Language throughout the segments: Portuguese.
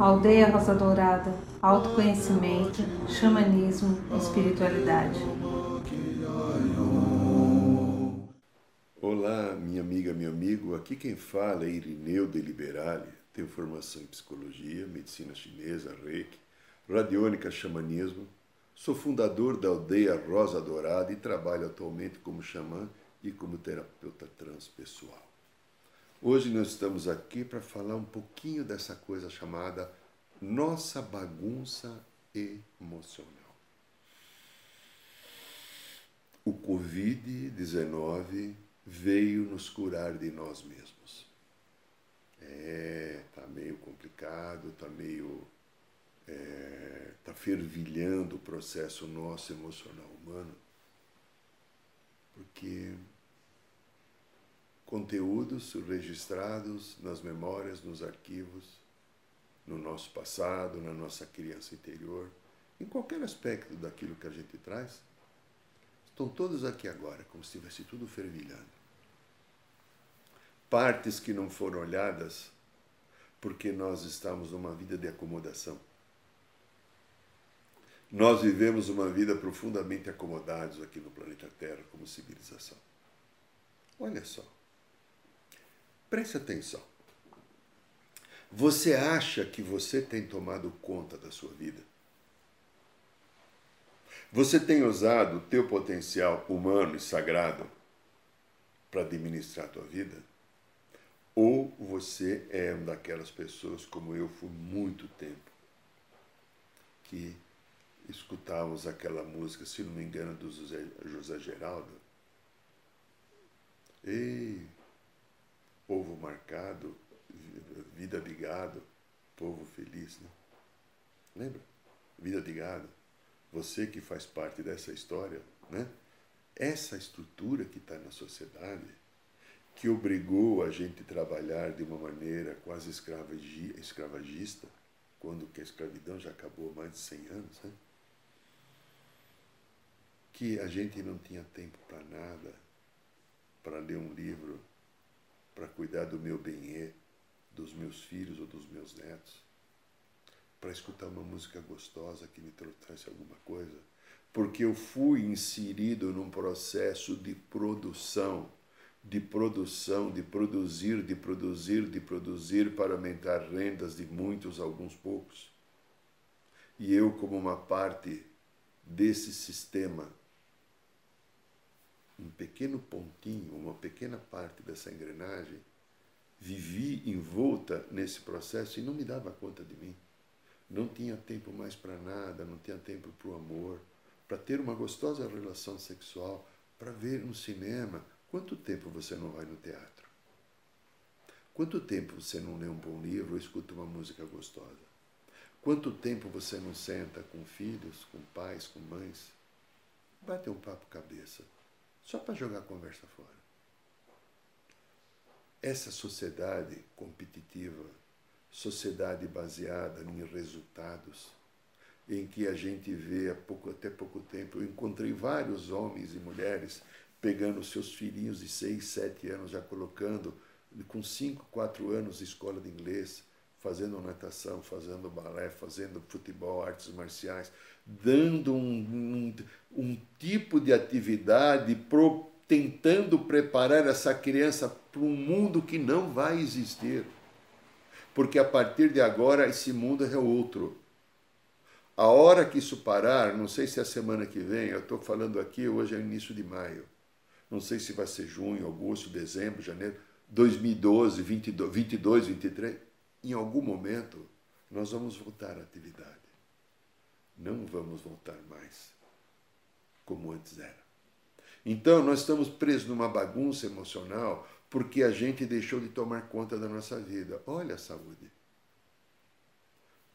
Aldeia Rosa Dourada, autoconhecimento, xamanismo, espiritualidade. Olá, minha amiga, meu amigo. Aqui quem fala é Irineu de Liberale. Tenho formação em psicologia, medicina chinesa, reiki, radiônica, xamanismo. Sou fundador da aldeia Rosa Dourada e trabalho atualmente como xamã e como terapeuta transpessoal. Hoje nós estamos aqui para falar um pouquinho dessa coisa chamada nossa bagunça emocional. O Covid-19 veio nos curar de nós mesmos. É, tá meio complicado, tá meio. É, tá fervilhando o processo nosso emocional humano, porque conteúdos registrados nas memórias, nos arquivos, no nosso passado, na nossa criança interior, em qualquer aspecto daquilo que a gente traz, estão todos aqui agora, como se estivesse tudo fervilhando. Partes que não foram olhadas porque nós estamos numa vida de acomodação. Nós vivemos uma vida profundamente acomodados aqui no planeta Terra como civilização. Olha só. Preste atenção. Você acha que você tem tomado conta da sua vida? Você tem usado o teu potencial humano e sagrado para administrar a tua vida? Ou você é uma daquelas pessoas, como eu fui muito tempo, que escutávamos aquela música, se não me engano, do José, Geraldo. Ei, povo marcado, vida de gado, povo feliz, né? Lembra? Vida de gado. Você que faz parte dessa história, né? Essa estrutura que está na sociedade, que obrigou a gente a trabalhar de uma maneira quase escravagista, quando que a escravidão já acabou há mais de 100 anos, né? que a gente não tinha tempo para nada, para ler um livro, para cuidar do meu bem dos meus filhos ou dos meus netos, para escutar uma música gostosa que me trouxe alguma coisa, porque eu fui inserido num processo de produção, de produção, de produzir, de produzir, de produzir para aumentar rendas de muitos, alguns poucos. E eu, como uma parte desse sistema, um pequeno pontinho, uma pequena parte dessa engrenagem, vivi envolta nesse processo e não me dava conta de mim. Não tinha tempo mais para nada, não tinha tempo para o amor, para ter uma gostosa relação sexual, para ver um cinema. Quanto tempo você não vai no teatro? Quanto tempo você não lê um bom livro ou escuta uma música gostosa? Quanto tempo você não senta com filhos, com pais, com mães? Bate um papo cabeça só para jogar a conversa fora. Essa sociedade competitiva, sociedade baseada em resultados, em que a gente vê há pouco, até pouco tempo, eu encontrei vários homens e mulheres pegando seus filhinhos de 6, 7 anos, já colocando com 5, 4 anos escola de inglês, fazendo natação, fazendo balé, fazendo futebol, artes marciais, dando um, um, um tipo de atividade, pro, tentando preparar essa criança para um mundo que não vai existir. Porque a partir de agora esse mundo é outro. A hora que isso parar, não sei se é a semana que vem, eu estou falando aqui, hoje é início de maio. Não sei se vai ser junho, agosto, dezembro, janeiro, 2012, 22, 22 23 em algum momento, nós vamos voltar à atividade. Não vamos voltar mais como antes era. Então, nós estamos presos numa bagunça emocional porque a gente deixou de tomar conta da nossa vida. Olha a saúde.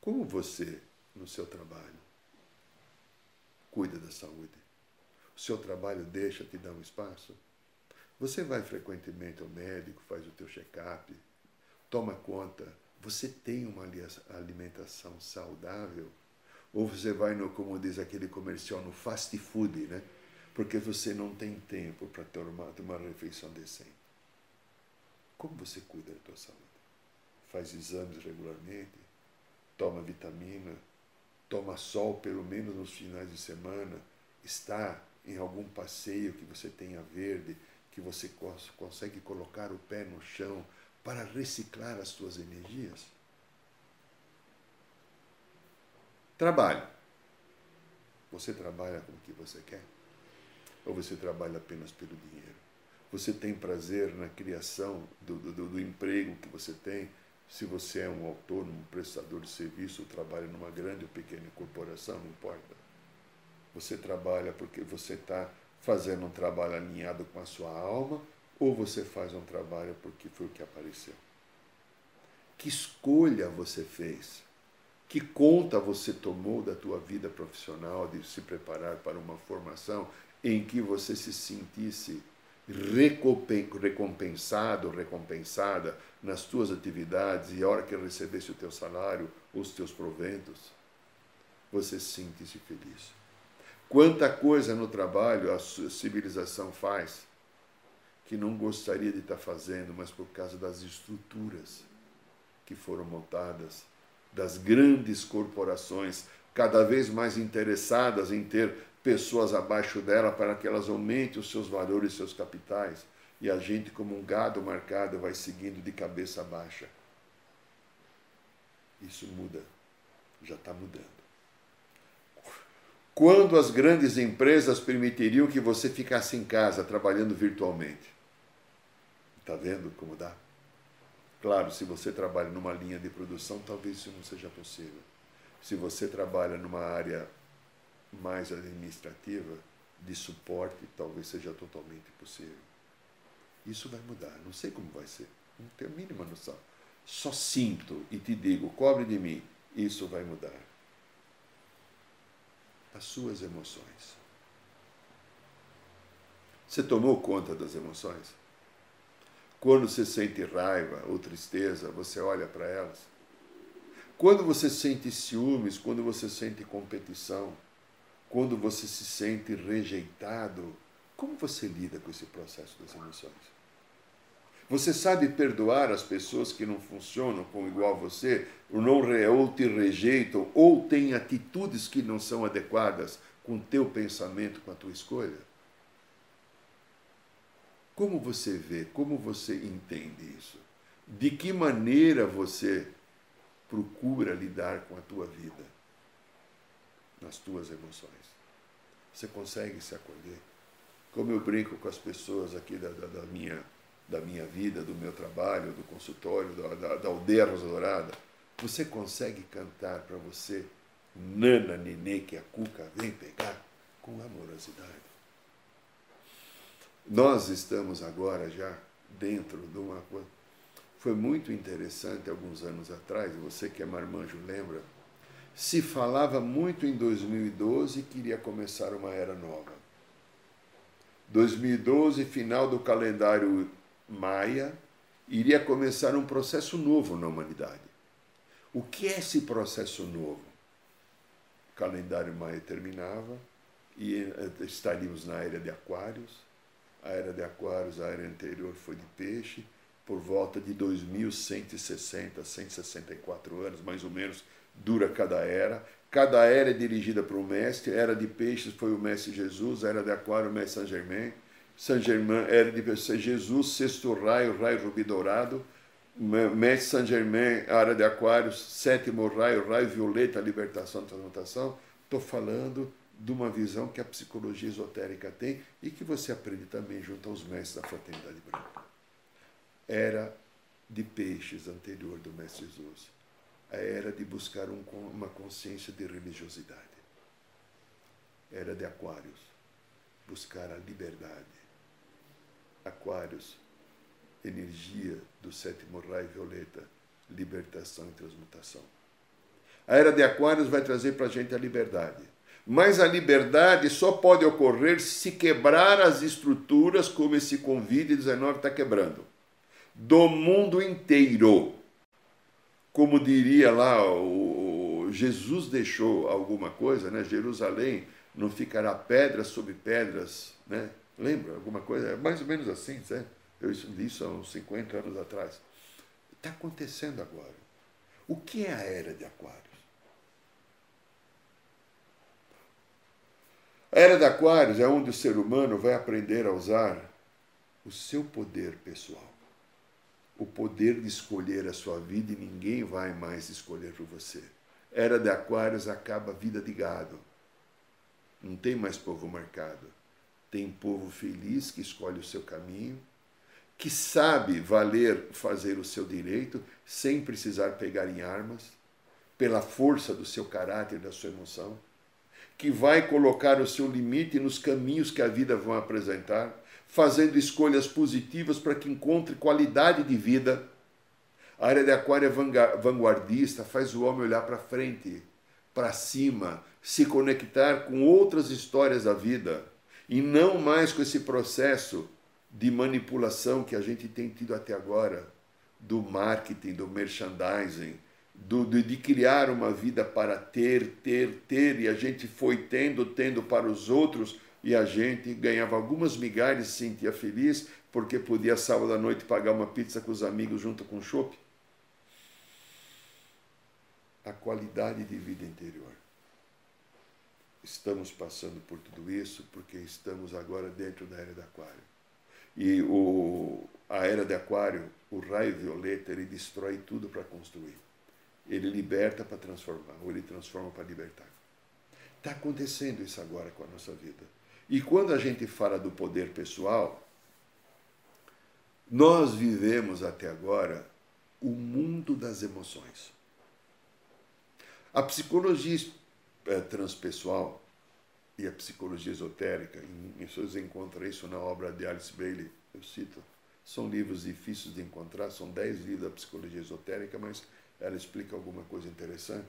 Como você, no seu trabalho, cuida da saúde? O seu trabalho deixa te dar um espaço? Você vai frequentemente ao médico, faz o teu check-up, toma conta você tem uma alimentação saudável? Ou você vai no, como diz aquele comercial, no fast food, né? Porque você não tem tempo para tomar uma refeição decente. Como você cuida da tua saúde? Faz exames regularmente, toma vitamina, toma sol pelo menos nos finais de semana, está em algum passeio que você tenha verde, que você consegue colocar o pé no chão para reciclar as suas energias? Trabalho. Você trabalha com o que você quer? Ou você trabalha apenas pelo dinheiro? Você tem prazer na criação do, do, do emprego que você tem? Se você é um autônomo, um prestador de serviço, trabalha numa grande ou pequena corporação, não importa. Você trabalha porque você está fazendo um trabalho alinhado com a sua alma, ou você faz um trabalho porque foi o que apareceu. Que escolha você fez? Que conta você tomou da tua vida profissional de se preparar para uma formação em que você se sentisse recompensado, recompensada nas tuas atividades e a hora que recebesse o teu salário, os teus proventos, você sente-se feliz. Quanta coisa no trabalho a civilização faz que não gostaria de estar fazendo, mas por causa das estruturas que foram montadas, das grandes corporações, cada vez mais interessadas em ter pessoas abaixo dela para que elas aumentem os seus valores, seus capitais, e a gente, como um gado marcado, vai seguindo de cabeça baixa. Isso muda, já está mudando. Quando as grandes empresas permitiriam que você ficasse em casa trabalhando virtualmente? Está vendo como dá? Claro, se você trabalha numa linha de produção, talvez isso não seja possível. Se você trabalha numa área mais administrativa, de suporte, talvez seja totalmente possível. Isso vai mudar, não sei como vai ser, não tenho a mínima noção. Só sinto e te digo, cobre de mim, isso vai mudar. As suas emoções. Você tomou conta das emoções? Quando você sente raiva ou tristeza, você olha para elas. Quando você sente ciúmes, quando você sente competição, quando você se sente rejeitado, como você lida com esse processo das emoções? Você sabe perdoar as pessoas que não funcionam com igual a você, ou, não, ou te rejeitam, ou têm atitudes que não são adequadas com o teu pensamento, com a tua escolha? Como você vê, como você entende isso? De que maneira você procura lidar com a tua vida? nas tuas emoções. Você consegue se acolher. Como eu brinco com as pessoas aqui da, da, da minha, da minha vida, do meu trabalho, do consultório, da, da, da aldeia Rosa Dourada, você consegue cantar para você, Nana, Nenê, que a Cuca vem pegar, com amorosidade. Nós estamos agora já dentro de uma coisa. Foi muito interessante alguns anos atrás, você que é marmanjo lembra, se falava muito em 2012 que iria começar uma era nova. 2012, final do calendário maia, iria começar um processo novo na humanidade. O que é esse processo novo? O calendário maia terminava e eh, estaríamos na era de Aquários. A era de Aquários, a era anterior foi de Peixe, por volta de 2160, 164 anos, mais ou menos, dura cada era. Cada era é dirigida por um mestre. Era de peixes foi o mestre Jesus, era de aquário o mestre Saint Germain. Saint Germain era de Jesus, sexto raio, raio rubi dourado. Mestre Saint Germain, era de aquários, sétimo raio, raio violeta, libertação, transmutação. Estou falando de uma visão que a psicologia esotérica tem e que você aprende também junto aos mestres da fraternidade branca. Era de peixes anterior do mestre Jesus a era de buscar um, uma consciência de religiosidade. Era de Aquários, buscar a liberdade. Aquários, energia do sétimo raio violeta, libertação e transmutação. A era de Aquários vai trazer para a gente a liberdade. Mas a liberdade só pode ocorrer se quebrar as estruturas, como esse Covid-19 está quebrando, do mundo inteiro como diria lá, o, Jesus deixou alguma coisa, né? Jerusalém não ficará pedras sobre pedras, né? Lembra alguma coisa? É mais ou menos assim, certo? Eu li isso há uns 50 anos atrás. Está acontecendo agora. O que é a era de Aquários? A era de Aquários é onde o ser humano vai aprender a usar o seu poder pessoal. O poder de escolher a sua vida e ninguém vai mais escolher por você. Era de Aquários acaba a vida de gado. Não tem mais povo marcado. Tem povo feliz que escolhe o seu caminho, que sabe valer, fazer o seu direito, sem precisar pegar em armas, pela força do seu caráter, da sua emoção, que vai colocar o seu limite nos caminhos que a vida vai apresentar, fazendo escolhas positivas para que encontre qualidade de vida. A área de aquário é vanguardista, faz o homem olhar para frente, para cima, se conectar com outras histórias da vida e não mais com esse processo de manipulação que a gente tem tido até agora, do marketing, do merchandising, do, de, de criar uma vida para ter, ter, ter, e a gente foi tendo, tendo para os outros, e a gente ganhava algumas migalhas e se sentia feliz porque podia sábado à noite pagar uma pizza com os amigos junto com o chopp. A qualidade de vida interior. Estamos passando por tudo isso porque estamos agora dentro da era de aquário. E o, a era de aquário, o raio violeta, ele destrói tudo para construir. Ele liberta para transformar, ou ele transforma para libertar. Está acontecendo isso agora com a nossa vida. E quando a gente fala do poder pessoal, nós vivemos até agora o mundo das emoções. A psicologia é, transpessoal e a psicologia esotérica, em, vocês encontram isso na obra de Alice Bailey, eu cito, são livros difíceis de encontrar, são dez livros da psicologia esotérica, mas ela explica alguma coisa interessante.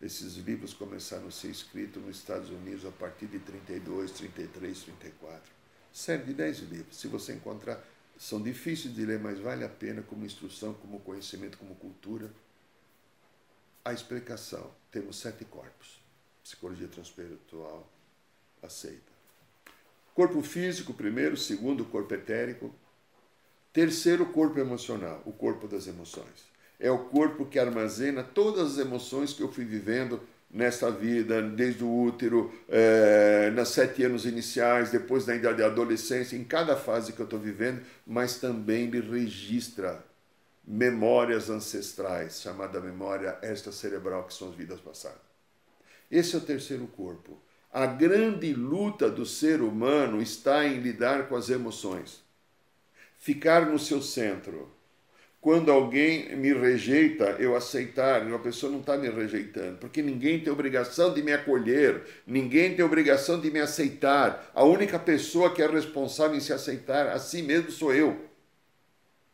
Esses livros começaram a ser escritos nos Estados Unidos a partir de 32, 33, 34. Série de 10 livros. Se você encontrar, são difíceis de ler, mas vale a pena como instrução, como conhecimento, como cultura. A explicação: temos sete corpos. Psicologia transpessoal aceita. Corpo físico, primeiro, segundo, corpo etérico. Terceiro, corpo emocional, o corpo das emoções é o corpo que armazena todas as emoções que eu fui vivendo nesta vida, desde o útero, é, nas sete anos iniciais, depois da idade da adolescência, em cada fase que eu estou vivendo, mas também ele registra memórias ancestrais, chamada memória extracerebral, que são as vidas passadas. Esse é o terceiro corpo. A grande luta do ser humano está em lidar com as emoções, ficar no seu centro quando alguém me rejeita, eu aceitar, uma pessoa não está me rejeitando, porque ninguém tem obrigação de me acolher, ninguém tem obrigação de me aceitar. A única pessoa que é responsável em se aceitar a si mesmo sou eu.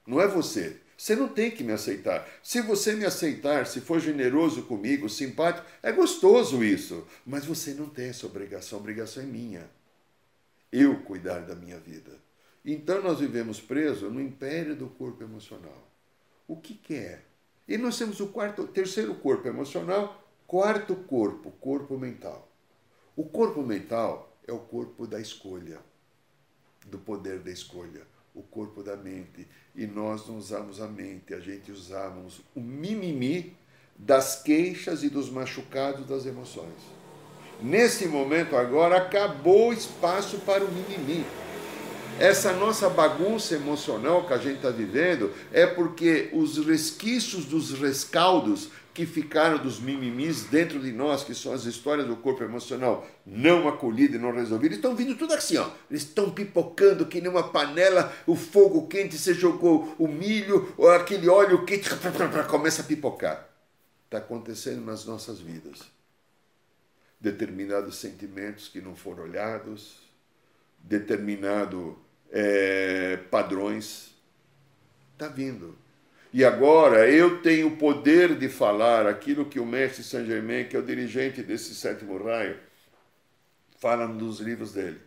Não é você. Você não tem que me aceitar. Se você me aceitar, se for generoso comigo, simpático, é gostoso isso. Mas você não tem essa obrigação, a obrigação é minha. Eu cuidar da minha vida. Então nós vivemos presos no império do corpo emocional o que, que é. E nós temos o quarto, terceiro corpo emocional, quarto corpo, corpo mental. O corpo mental é o corpo da escolha, do poder da escolha, o corpo da mente. E nós não usamos a mente, a gente usamos o mimimi das queixas e dos machucados das emoções. Nesse momento agora acabou o espaço para o mimimi. Essa nossa bagunça emocional que a gente está vivendo é porque os resquícios dos rescaldos que ficaram dos mimimis dentro de nós, que são as histórias do corpo emocional não acolhido e não resolvido, estão vindo tudo assim, ó. Eles estão pipocando que nem uma panela, o fogo quente, você jogou o milho, ou aquele óleo quente, começa a pipocar. Está acontecendo nas nossas vidas. Determinados sentimentos que não foram olhados, determinado é, padrões. Está vindo. E agora eu tenho o poder de falar aquilo que o mestre Saint Germain, que é o dirigente desse sétimo raio, fala nos livros dele.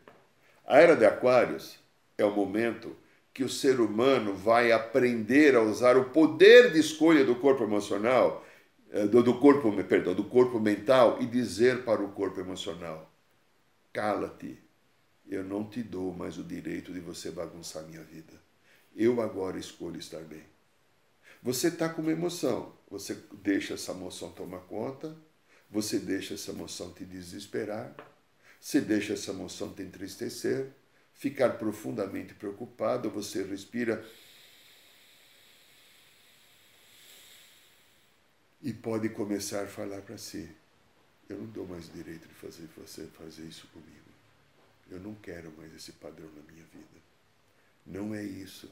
A era de Aquários é o momento que o ser humano vai aprender a usar o poder de escolha do corpo emocional, é, do, corpo, perdão, do corpo mental e dizer para o corpo emocional: cala-te, eu não te dou mais o direito de você bagunçar minha vida. Eu agora escolho estar bem. Você está com uma emoção, você deixa essa emoção tomar conta, você deixa essa emoção te desesperar, você deixa essa emoção te entristecer, ficar profundamente preocupado, você respira e pode começar a falar para si: eu não dou mais direito de fazer você fazer isso comigo. Eu não quero mais esse padrão na minha vida. Não é isso.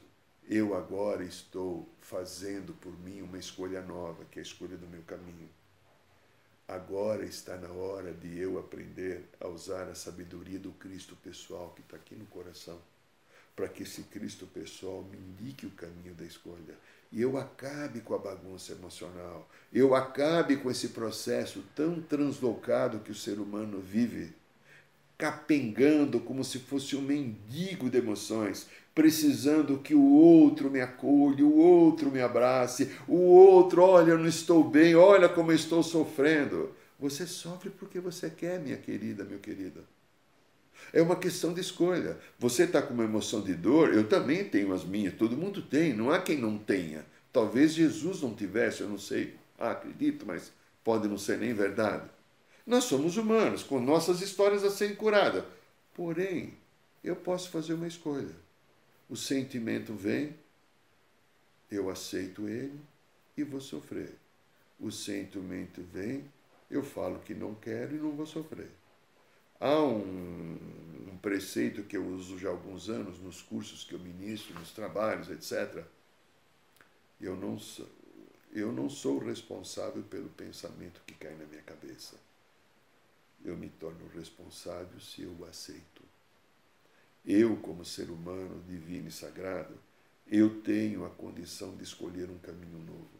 Eu agora estou fazendo por mim uma escolha nova, que é a escolha do meu caminho. Agora está na hora de eu aprender a usar a sabedoria do Cristo pessoal que está aqui no coração, para que esse Cristo pessoal me indique o caminho da escolha e eu acabe com a bagunça emocional, eu acabe com esse processo tão translocado que o ser humano vive, capengando como se fosse um mendigo de emoções, precisando que o outro me acolha, o outro me abrace, o outro, olha, eu não estou bem, olha como eu estou sofrendo. Você sofre porque você quer, minha querida, meu querido. É uma questão de escolha. Você está com uma emoção de dor, eu também tenho as minhas, todo mundo tem, não há quem não tenha. Talvez Jesus não tivesse, eu não sei, ah, acredito, mas pode não ser nem verdade. Nós somos humanos, com nossas histórias a serem curadas. Porém, eu posso fazer uma escolha. O sentimento vem, eu aceito ele e vou sofrer. O sentimento vem, eu falo que não quero e não vou sofrer. Há um, um preceito que eu uso já há alguns anos nos cursos que eu ministro, nos trabalhos, etc. Eu não sou, eu não sou responsável pelo pensamento que cai na minha cabeça. Eu me torno responsável se eu o aceito. Eu, como ser humano divino e sagrado, eu tenho a condição de escolher um caminho novo.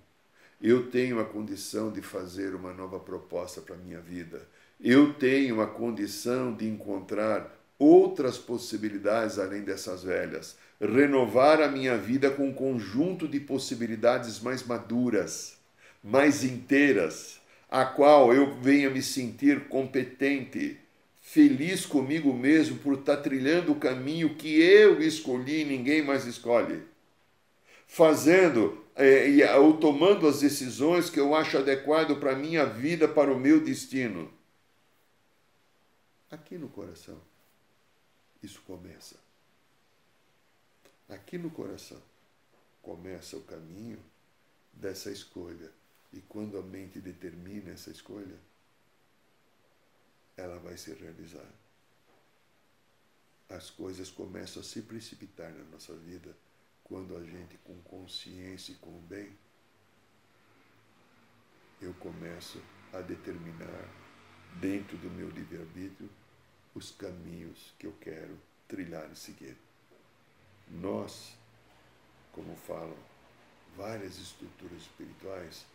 Eu tenho a condição de fazer uma nova proposta para a minha vida eu tenho a condição de encontrar outras possibilidades além dessas velhas, renovar a minha vida com um conjunto de possibilidades mais maduras, mais inteiras, a qual eu venha me sentir competente, feliz comigo mesmo por estar trilhando o caminho que eu escolhi e ninguém mais escolhe. Fazendo é, ou tomando as decisões que eu acho adequado para a minha vida, para o meu destino aqui no coração. Isso começa. Aqui no coração começa o caminho dessa escolha. E quando a mente determina essa escolha, ela vai se realizar. As coisas começam a se precipitar na nossa vida quando a gente, com consciência e com bem, eu começo a determinar dentro do meu livre-arbítrio os caminhos que eu quero trilhar e seguir. Nós, como falam várias estruturas espirituais,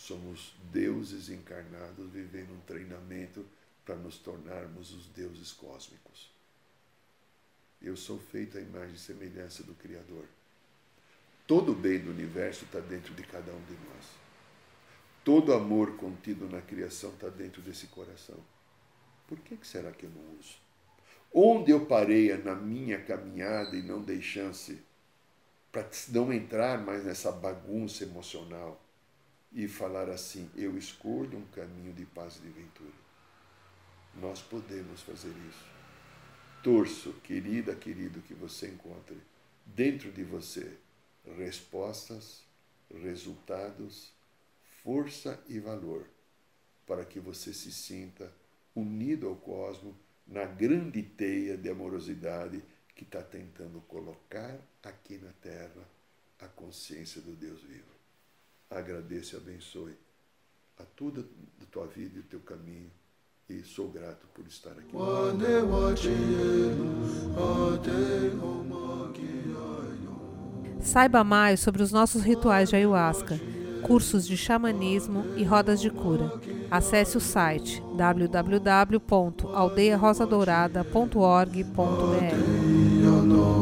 somos deuses encarnados vivendo um treinamento para nos tornarmos os deuses cósmicos. Eu sou feito à imagem e semelhança do Criador. Todo o bem do universo está dentro de cada um de nós. Todo amor contido na criação está dentro desse coração. Por que, que será que eu não uso? Onde eu parei na minha caminhada e não dei chance para não entrar mais nessa bagunça emocional e falar assim: eu escolho um caminho de paz e de ventura. Nós podemos fazer isso. Torço, querida, querido, que você encontre dentro de você respostas, resultados, força e valor para que você se sinta unido ao cosmos na grande teia de amorosidade que está tentando colocar aqui na Terra a consciência do Deus vivo. Agradeço e abençoe a tudo da tua vida e o teu caminho e sou grato por estar aqui. Saiba mais sobre os nossos rituais de ayahuasca cursos de xamanismo e rodas de cura. Acesse o site www.aldeiarosadourada.org.br.